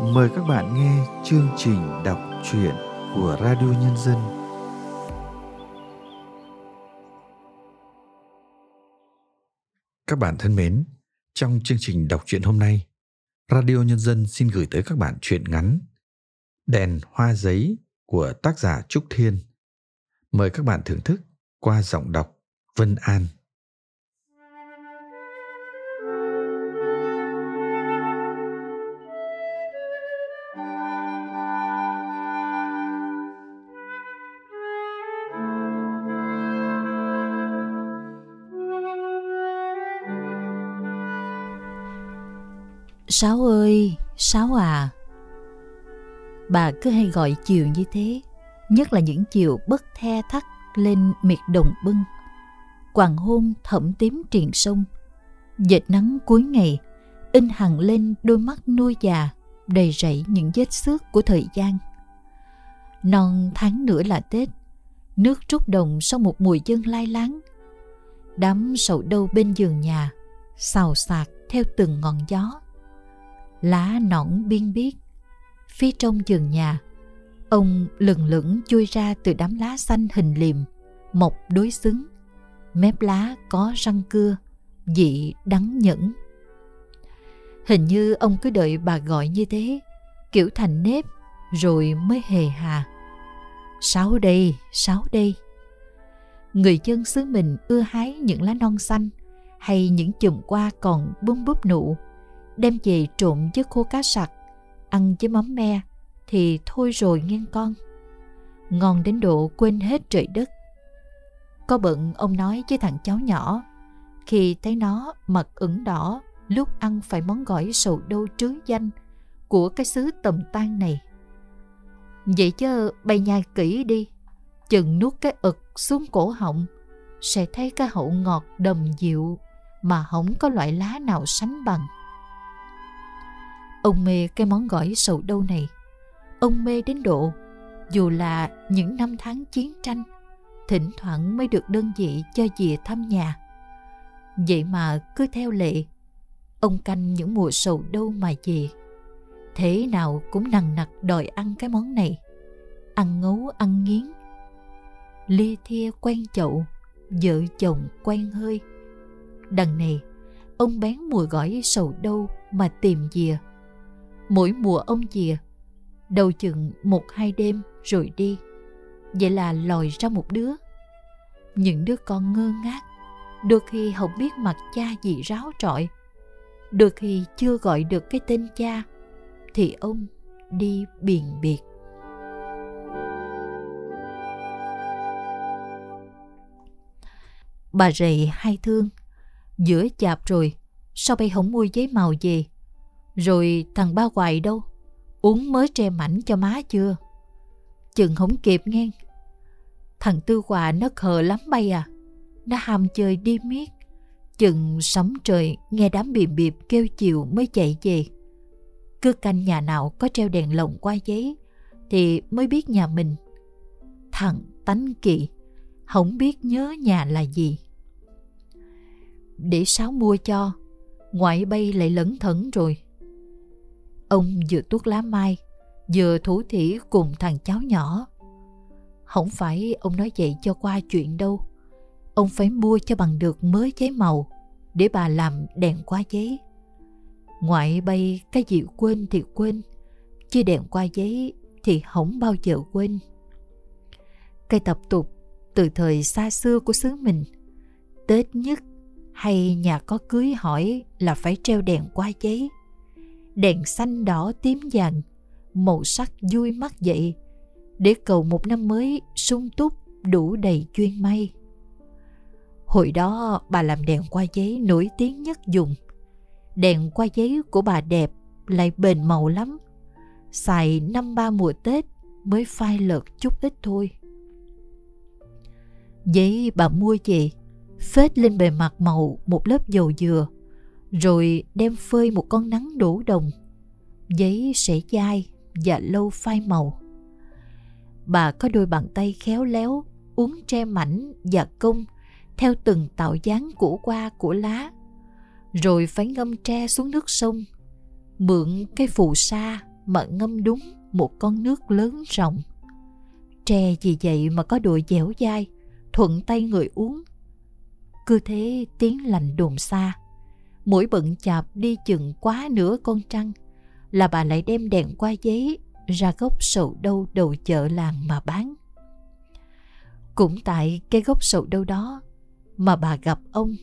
mời các bạn nghe chương trình đọc truyện của Radio Nhân dân. Các bạn thân mến, trong chương trình đọc truyện hôm nay, Radio Nhân dân xin gửi tới các bạn truyện ngắn Đèn hoa giấy của tác giả Trúc Thiên. Mời các bạn thưởng thức qua giọng đọc Vân An. Sáu ơi, Sáu à. Bà cứ hay gọi chiều như thế, nhất là những chiều bất the thắt lên miệt đồng bưng. Hoàng hôn thẩm tím triền sông, dệt nắng cuối ngày, in hằn lên đôi mắt nuôi già, đầy rẫy những vết xước của thời gian. Non tháng nữa là Tết, nước trút đồng sau một mùi dân lai láng. Đám sầu đâu bên giường nhà, xào xạc theo từng ngọn gió lá nõn biên biếc. Phía trong giường nhà, ông lừng lững chui ra từ đám lá xanh hình liềm, mọc đối xứng. Mép lá có răng cưa, dị đắng nhẫn. Hình như ông cứ đợi bà gọi như thế, kiểu thành nếp, rồi mới hề hà. Sáu đây, sáu đây. Người dân xứ mình ưa hái những lá non xanh hay những chùm hoa còn bung búp nụ đem về trộn với khô cá sặc, ăn với mắm me thì thôi rồi nghe con. Ngon đến độ quên hết trời đất. Có bận ông nói với thằng cháu nhỏ, khi thấy nó mặt ửng đỏ lúc ăn phải món gỏi sầu đâu trứ danh của cái xứ tầm tan này. Vậy chứ bày nhai kỹ đi, chừng nuốt cái ực xuống cổ họng, sẽ thấy cái hậu ngọt đầm dịu mà không có loại lá nào sánh bằng. Ông mê cái món gỏi sầu đâu này. Ông mê đến độ dù là những năm tháng chiến tranh, thỉnh thoảng mới được đơn vị cho dìa thăm nhà. Vậy mà cứ theo lệ, ông canh những mùa sầu đâu mà về. Thế nào cũng nằng nặc đòi ăn cái món này. Ăn ngấu ăn nghiến. Lê thia quen chậu, vợ chồng quen hơi. Đằng này, ông bén mùi gỏi sầu đâu mà tìm dìa mỗi mùa ông dìa. Đầu chừng một hai đêm rồi đi. Vậy là lòi ra một đứa. Những đứa con ngơ ngác, đôi khi không biết mặt cha gì ráo trọi. Đôi khi chưa gọi được cái tên cha, thì ông đi biền biệt. Bà rầy hay thương, giữa chạp rồi, sao bay không mua giấy màu về? Rồi thằng ba hoài đâu? Uống mới tre mảnh cho má chưa? Chừng không kịp nghe. Thằng Tư Hòa nó khờ lắm bay à. Nó ham chơi đi miết. Chừng sấm trời nghe đám bìm bịp kêu chiều mới chạy về. Cứ canh nhà nào có treo đèn lồng qua giấy thì mới biết nhà mình. Thằng tánh kỳ, không biết nhớ nhà là gì. Để Sáu mua cho, ngoại bay lại lẩn thẩn rồi. Ông vừa tuốt lá mai, vừa thủ thỉ cùng thằng cháu nhỏ. Không phải ông nói vậy cho qua chuyện đâu. Ông phải mua cho bằng được mới giấy màu để bà làm đèn qua giấy. Ngoại bay cái gì quên thì quên, chứ đèn qua giấy thì không bao giờ quên. Cây tập tục từ thời xa xưa của xứ mình, Tết nhất hay nhà có cưới hỏi là phải treo đèn qua giấy đèn xanh đỏ tím vàng, màu sắc vui mắt vậy, để cầu một năm mới sung túc đủ đầy chuyên may. Hồi đó bà làm đèn qua giấy nổi tiếng nhất dùng. Đèn qua giấy của bà đẹp lại bền màu lắm. Xài năm ba mùa Tết mới phai lợt chút ít thôi. Giấy bà mua về, phết lên bề mặt màu một lớp dầu dừa rồi đem phơi một con nắng đổ đồng. Giấy sẽ dai và lâu phai màu. Bà có đôi bàn tay khéo léo, uống tre mảnh và công theo từng tạo dáng của qua của lá. Rồi phải ngâm tre xuống nước sông, mượn cái phù sa mà ngâm đúng một con nước lớn rộng. Tre vì vậy mà có độ dẻo dai, thuận tay người uống. Cứ thế tiếng lành đồn xa mũi bận chạp đi chừng quá nửa con trăng, là bà lại đem đèn qua giấy ra gốc sầu đâu đầu chợ làng mà bán. Cũng tại cái gốc sầu đâu đó mà bà gặp ông.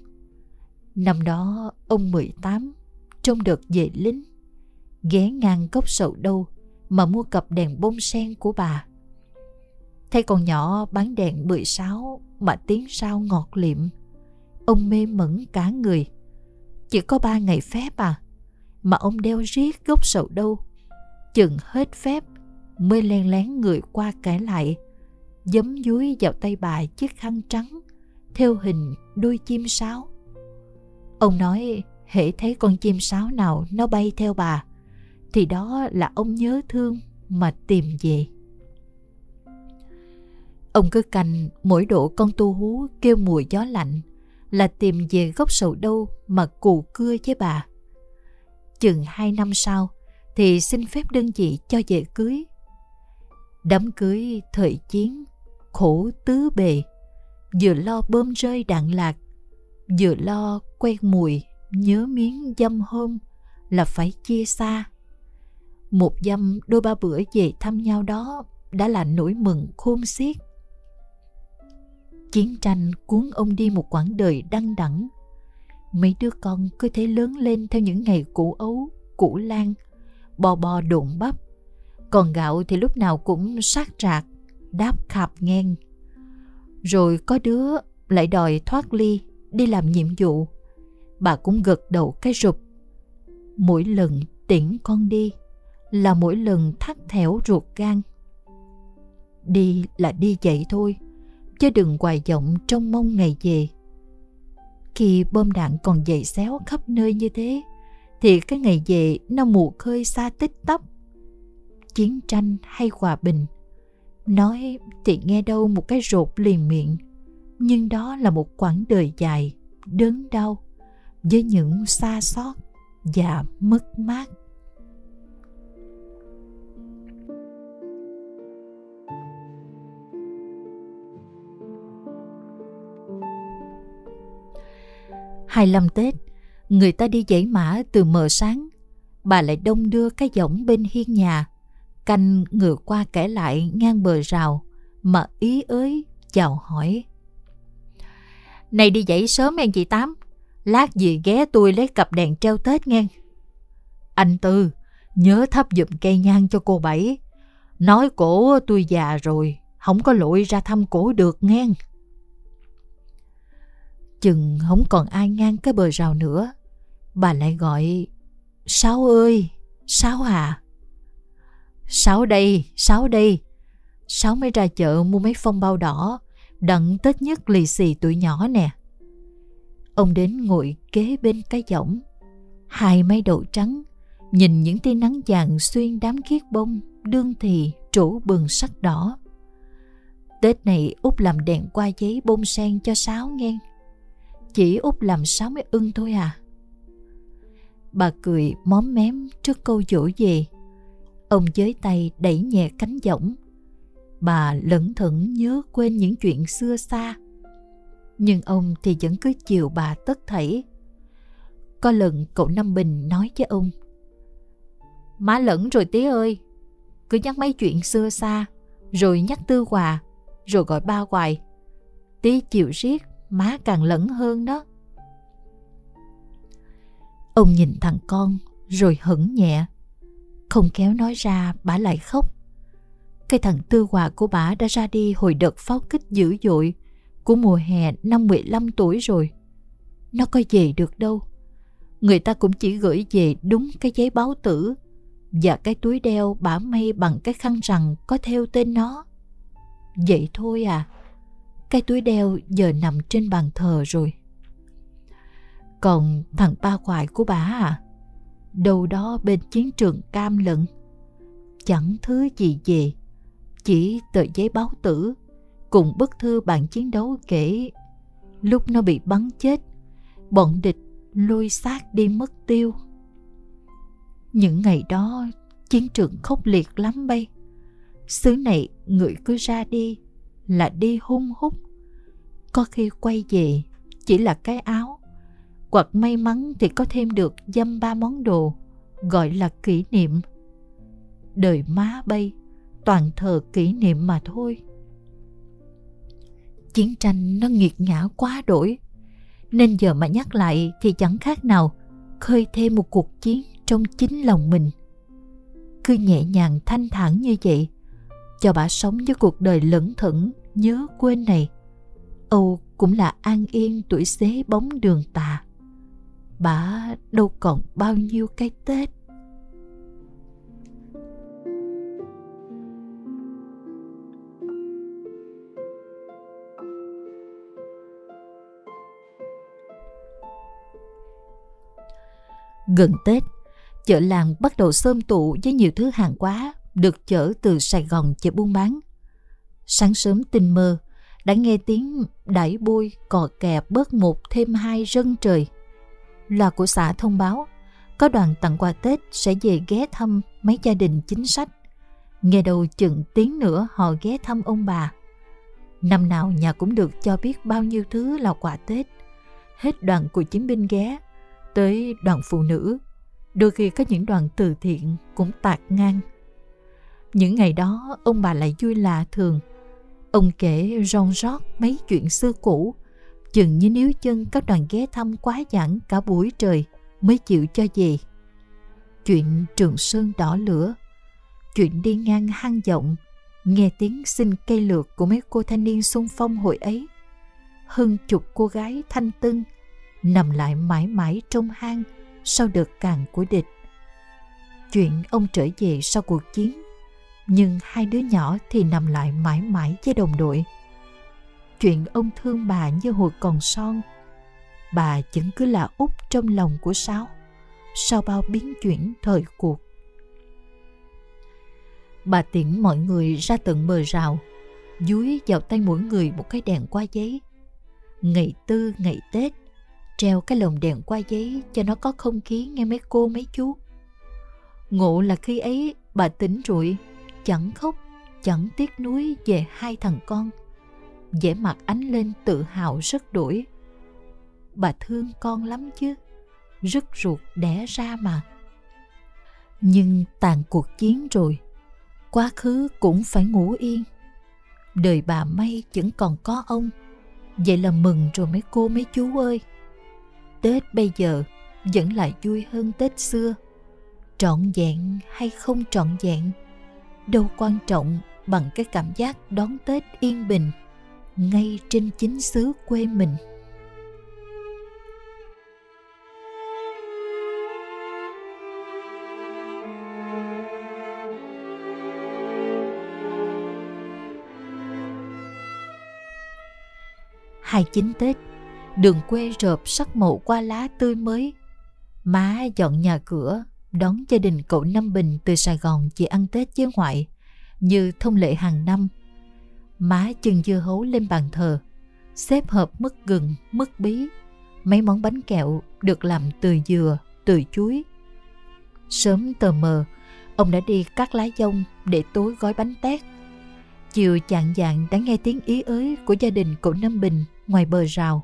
Năm đó ông 18 trong đợt về lính, ghé ngang gốc sầu đâu mà mua cặp đèn bông sen của bà. Thấy con nhỏ bán đèn 16 mà tiếng sao ngọt liệm. Ông mê mẩn cả người. Chỉ có ba ngày phép à, mà ông đeo riết gốc sầu đâu. Chừng hết phép mới len lén người qua kể lại, giấm dúi vào tay bà chiếc khăn trắng theo hình đuôi chim sáo. Ông nói hễ thấy con chim sáo nào nó bay theo bà thì đó là ông nhớ thương mà tìm về. Ông cứ canh mỗi độ con tu hú kêu mùi gió lạnh là tìm về gốc sầu đâu mà cù cưa với bà. Chừng hai năm sau thì xin phép đơn vị cho về cưới. Đám cưới thời chiến, khổ tứ bề, vừa lo bơm rơi đạn lạc, vừa lo quen mùi, nhớ miếng dâm hôm là phải chia xa. Một dăm đôi ba bữa về thăm nhau đó đã là nỗi mừng khôn xiết. Chiến tranh cuốn ông đi một quãng đời đăng đẳng. Mấy đứa con cứ thế lớn lên theo những ngày cũ ấu, cũ lan, bò bò độn bắp. Còn gạo thì lúc nào cũng sát rạc, đáp khạp ngang. Rồi có đứa lại đòi thoát ly, đi làm nhiệm vụ. Bà cũng gật đầu cái rụp. Mỗi lần tiễn con đi là mỗi lần thắt thẻo ruột gan. Đi là đi vậy thôi, chứ đừng hoài vọng trong mong ngày về. Khi bom đạn còn dày xéo khắp nơi như thế, thì cái ngày về nó mù khơi xa tích tắp. Chiến tranh hay hòa bình, nói thì nghe đâu một cái rột liền miệng, nhưng đó là một quãng đời dài, đớn đau, với những xa xót và mất mát. Hai lăm Tết, người ta đi dãy mã từ mờ sáng. Bà lại đông đưa cái giỏng bên hiên nhà, canh ngựa qua kể lại ngang bờ rào, mà ý ới chào hỏi. Này đi dậy sớm em chị Tám, lát gì ghé tôi lấy cặp đèn treo Tết nghe. Anh Tư, nhớ thắp dùm cây nhang cho cô Bảy. Nói cổ tôi già rồi, không có lội ra thăm cổ được nghe chừng không còn ai ngang cái bờ rào nữa. Bà lại gọi, sáu ơi, sáu à sáu đây sáu đây, sáu mới ra chợ mua mấy phong bao đỏ, đặng tết nhất lì xì tụi nhỏ nè. Ông đến ngồi kế bên cái võng hai mái đầu trắng, nhìn những tia nắng vàng xuyên đám kiết bông, đương thì trổ bừng sắc đỏ. Tết này út làm đèn qua giấy bông sen cho sáu nghe chỉ út làm sáu mới ưng thôi à. Bà cười móm mém trước câu dỗ về. Ông giới tay đẩy nhẹ cánh giọng bà lẩn thẩn nhớ quên những chuyện xưa xa. Nhưng ông thì vẫn cứ chiều bà tất thảy. Có lần cậu Năm Bình nói với ông, Má lẫn rồi tía ơi, Cứ nhắc mấy chuyện xưa xa, Rồi nhắc Tư Hòa, Rồi gọi ba hoài. Tí chịu riết má càng lẫn hơn đó. Ông nhìn thằng con rồi hững nhẹ. Không kéo nói ra, bà lại khóc. Cái thằng tư hòa của bà đã ra đi hồi đợt pháo kích dữ dội của mùa hè năm 15 tuổi rồi. Nó có về được đâu. Người ta cũng chỉ gửi về đúng cái giấy báo tử và cái túi đeo bả mây bằng cái khăn rằng có theo tên nó. Vậy thôi à. Cái túi đeo giờ nằm trên bàn thờ rồi. Còn thằng ba ngoại của bà à? Đâu đó bên chiến trường cam lận. Chẳng thứ gì về. Chỉ tờ giấy báo tử cùng bức thư bạn chiến đấu kể lúc nó bị bắn chết, bọn địch lôi xác đi mất tiêu những ngày đó, chiến trường khốc liệt lắm bay. Xứ này người cứ ra đi là đi hung hút. Có khi quay về, chỉ là cái áo. Hoặc may mắn thì có thêm được dăm ba món đồ, gọi là kỷ niệm. Đời má bay, toàn thờ kỷ niệm mà thôi. Chiến tranh nó nghiệt ngã quá đổi, nên giờ mà nhắc lại thì chẳng khác nào khơi thêm một cuộc chiến trong chính lòng mình cứ nhẹ nhàng thanh thản như vậy, cho bà sống với cuộc đời lẩn thẩn nhớ quên này âu cũng là an yên tuổi xế bóng đường tà bà đâu còn bao nhiêu cái tết Gần Tết, chợ làng bắt đầu xôm tụ với nhiều thứ hàng hóa được chở từ Sài Gòn về buôn bán. Sáng sớm tinh mơ, đã nghe tiếng đẩy bôi cò kè bớt một thêm hai rân trời. Loa của xã thông báo có đoàn tặng quà Tết sẽ về ghé thăm mấy gia đình chính sách. Nghe đầu chừng tiếng nữa họ ghé thăm ông bà. Năm nào nhà cũng được cho biết bao nhiêu thứ là quà Tết. Hết đoàn của chiến binh ghé, tới đoàn phụ nữ, đôi khi có những đoàn từ thiện cũng tạc ngang. Những ngày đó ông bà lại vui lạ thường. Ông kể ron rót mấy chuyện xưa cũ, chừng như níu chân các đoàn ghé thăm quá giảng cả buổi trời mới chịu cho về. Chuyện Trường Sơn đỏ lửa, chuyện đi ngang hang rộng, nghe tiếng xin cây lược của mấy cô thanh niên xung phong hồi ấy. Hơn chục cô gái thanh tân nằm lại mãi mãi trong hang sau đợt càn của địch. Chuyện ông trở về sau cuộc chiến, nhưng hai đứa nhỏ thì nằm lại mãi mãi với đồng đội. Chuyện ông thương bà như hồi còn son, bà vẫn cứ là út trong lòng của Sáu, sau bao biến chuyển thời cuộc. Bà tiễn mọi người ra tận bờ rào, dúi vào tay mỗi người một cái đèn qua giấy. Ngày tư, ngày Tết, treo cái lồng đèn qua giấy cho nó có không khí nghe mấy cô mấy chú. Ngộ là khi ấy bà tỉnh rụi, chẳng khóc, chẳng tiếc nuối về hai thằng con. vẻ mặt ánh lên tự hào rất đuổi Bà thương con lắm chứ, rất ruột đẻ ra mà. Nhưng tàn cuộc chiến rồi, quá khứ cũng phải ngủ yên. Đời bà may vẫn còn có ông, vậy là mừng rồi mấy cô mấy chú ơi. Tết bây giờ vẫn lại vui hơn Tết xưa. Trọn vẹn hay không trọn vẹn, đâu quan trọng bằng cái cảm giác đón Tết yên bình ngay trên chính xứ quê mình. hai chín Tết đường quê rợp sắc màu qua lá tươi mới. Má dọn nhà cửa, đón gia đình cậu Năm Bình từ Sài Gòn về ăn Tết với ngoại, như thông lệ hàng năm. Má chừng dưa hấu lên bàn thờ, xếp hộp mứt gừng, mứt bí, mấy món bánh kẹo được làm từ dừa, từ chuối. Sớm tờ mờ, ông đã đi cắt lá dông để tối gói bánh tét. Chiều chạng dạng đã nghe tiếng ý ới của gia đình cậu Năm Bình ngoài bờ rào.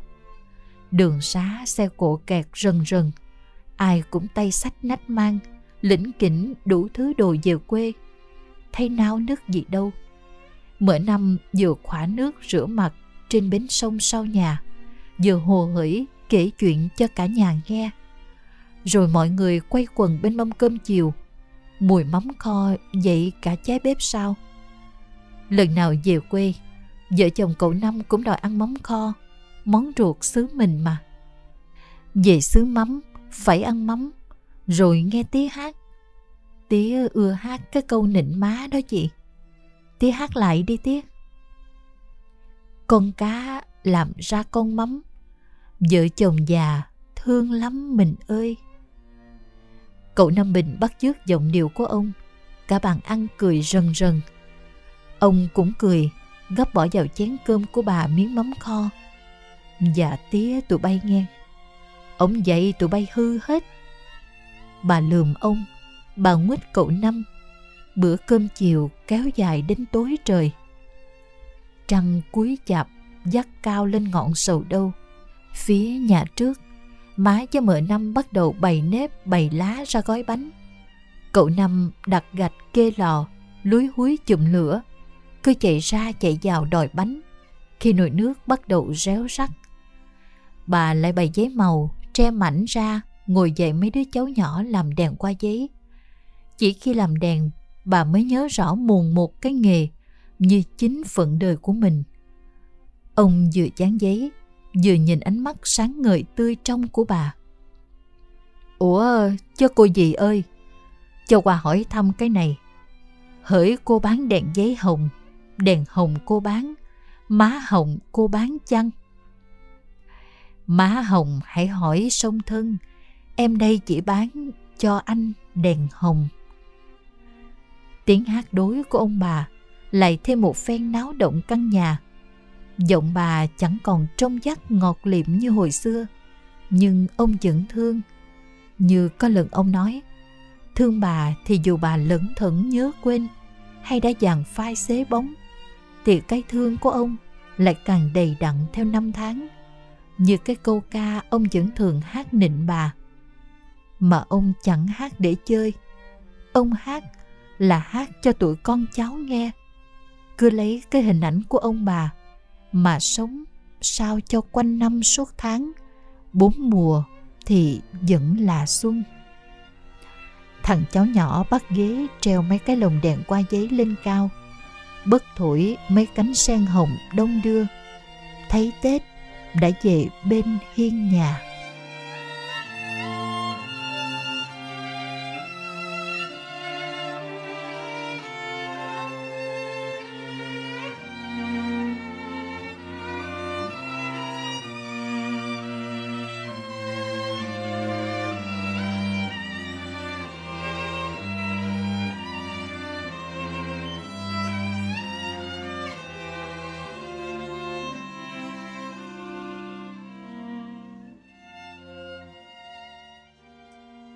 Đường xá xe cộ kẹt rần rần. Ai cũng tay sách nách mang, lĩnh kỉnh đủ thứ đồ về quê. Thấy náo nức gì đâu. Mỗi năm vừa khỏa nước rửa mặt trên bến sông sau nhà, vừa hồ hởi kể chuyện cho cả nhà nghe. Rồi mọi người quay quần bên mâm cơm chiều, mùi mắm kho dậy cả trái bếp sau. Lần nào về quê, vợ chồng cậu Năm cũng đòi ăn mắm kho món ruột xứ mình mà. Về xứ mắm, phải ăn mắm, rồi nghe tía hát. Tía ưa hát cái câu nịnh má đó chị. Tía hát lại đi tía. Con cá làm ra con mắm, vợ chồng già thương lắm mình ơi. Cậu Nam Bình bắt chước giọng điệu của ông, cả bàn ăn cười rần rần. Ông cũng cười, gấp bỏ vào chén cơm của bà miếng mắm kho Dạ tía tụi bay nghe Ông dậy tụi bay hư hết. Bà lườm ông, Bà nguyết cậu năm. Bữa cơm chiều kéo dài đến tối trời. Trăng cuối chạp dắt cao lên ngọn sầu đâu. Phía nhà trước, má cho mợ năm bắt đầu bày nếp, bày lá ra gói bánh. Cậu năm đặt gạch kê lò, lúi húi chùm lửa. Cứ chạy ra chạy vào đòi bánh. Khi nồi nước bắt đầu réo rắt, bà lại bày giấy màu tre mảnh ra, ngồi dậy mấy đứa cháu nhỏ làm đèn qua giấy. Chỉ khi làm đèn, bà mới nhớ rõ mùn một cái nghề như chính phận đời của mình. Ông vừa chán giấy, vừa nhìn ánh mắt sáng ngời tươi trong của bà. Ủa, cho cô dì ơi? Cho qua hỏi thăm cái này. Hỡi, cô bán đèn giấy hồng, đèn hồng cô bán, má hồng cô bán chăng? Má hồng hãy hỏi sông thân, em đây chỉ bán cho anh đèn hồng. Tiếng hát đối của ông bà lại thêm một phen náo động căn nhà. Giọng bà chẳng còn trong vắt ngọt liệm như hồi xưa, nhưng ông vẫn thương. Như có lần ông nói, thương bà thì dù bà lẩn thẩn nhớ quên hay đã dàn phai xế bóng, thì cái thương của ông lại càng đầy đặn theo năm tháng như cái câu ca ông vẫn thường hát nịnh bà. Mà ông chẳng hát để chơi. Ông hát là hát cho tụi con cháu nghe. Cứ lấy cái hình ảnh của ông bà mà sống sao cho quanh năm suốt tháng. Bốn mùa thì vẫn là xuân. Thằng cháu nhỏ bắt ghế treo mấy cái lồng đèn qua giấy lên cao. Bất thổi mấy cánh sen hồng đông đưa. Thấy tết đã về bên hiên nhà.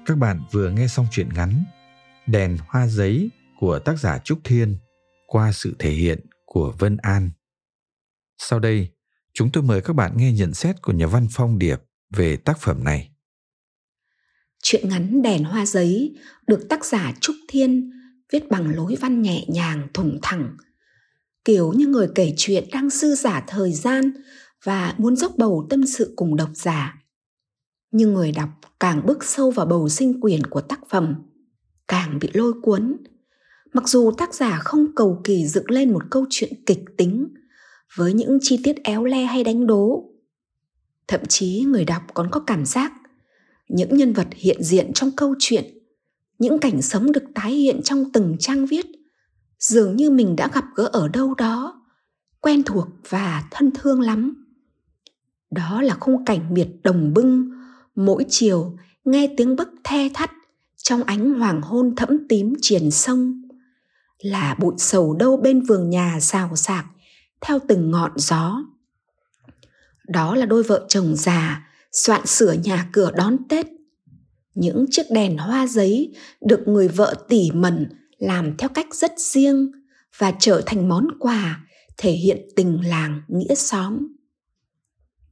Các bạn vừa nghe xong truyện ngắn Đèn hoa giấy của tác giả Trúc Thiên qua sự thể hiện của Vân An. Sau đây, chúng tôi mời các bạn nghe nhận xét của nhà văn Phong Điệp về tác phẩm này. Chuyện ngắn Đèn hoa giấy được tác giả Trúc Thiên viết bằng lối văn nhẹ nhàng thủng thẳng, kiểu như người kể chuyện đang dư giả thời gian và muốn dốc bầu tâm sự cùng độc giả nhưng người đọc càng bước sâu vào bầu sinh quyền của tác phẩm, càng bị lôi cuốn. Mặc dù tác giả không cầu kỳ dựng lên một câu chuyện kịch tính với những chi tiết éo le hay đánh đố, thậm chí người đọc còn có cảm giác những nhân vật hiện diện trong câu chuyện, những cảnh sống được tái hiện trong từng trang viết, dường như mình đã gặp gỡ ở đâu đó, quen thuộc và thân thương lắm. Đó là khung cảnh biệt đồng bưng mỗi chiều, nghe tiếng bấc the thắt trong ánh hoàng hôn thẫm tím triển sông. Là bụi sầu đâu bên vườn nhà xào xạc theo từng ngọn gió. Đó là đôi vợ chồng già soạn sửa nhà cửa đón tết. Những chiếc đèn hoa giấy được người vợ tỉ mẩn làm theo cách rất riêng và trở thành món quà thể hiện tình làng nghĩa xóm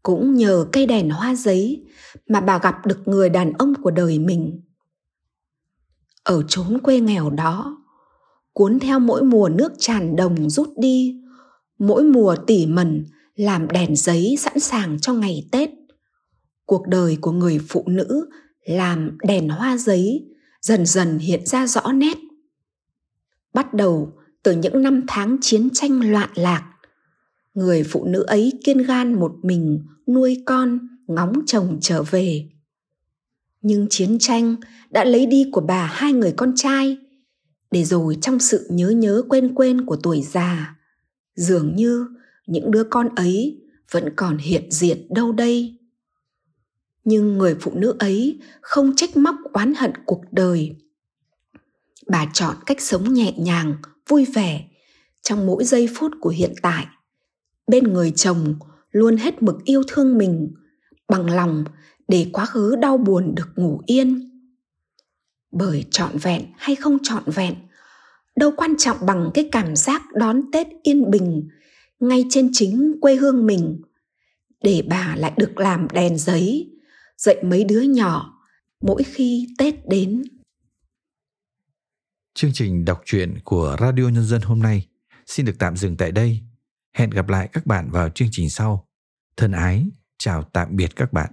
cũng nhờ cây đèn hoa giấy mà bà gặp được người đàn ông của đời mình. Ở chốn quê nghèo đó, cuốn theo mỗi mùa nước tràn đồng rút đi, mỗi mùa tỉ mẩn làm đèn giấy sẵn sàng cho ngày tết. Cuộc đời của người phụ nữ làm đèn hoa giấy dần dần hiện ra rõ nét. Bắt đầu từ những năm tháng chiến tranh loạn lạc người phụ nữ ấy kiên gan một mình nuôi con, ngóng chồng trở về. Nhưng chiến tranh đã lấy đi của bà hai người con trai. Để rồi trong sự nhớ nhớ quên quên của tuổi già, dường như những đứa con ấy vẫn còn hiện diện đâu đây. Nhưng người phụ nữ ấy không trách móc oán hận cuộc đời. Bà chọn cách sống nhẹ nhàng, vui vẻ trong mỗi giây phút của hiện tại bên người chồng luôn hết mực yêu thương mình, bằng lòng để quá khứ đau buồn được ngủ yên. Bởi trọn vẹn hay không trọn vẹn, đâu quan trọng bằng cái cảm giác đón tết yên bình ngay trên chính quê hương mình. Để bà lại được làm đèn giấy dạy mấy đứa nhỏ mỗi khi tết đến. Chương trình đọc truyện của radio nhân dân hôm nay xin được tạm dừng tại đây hẹn gặp lại các bạn vào chương trình sau. Thân ái, chào tạm biệt các bạn.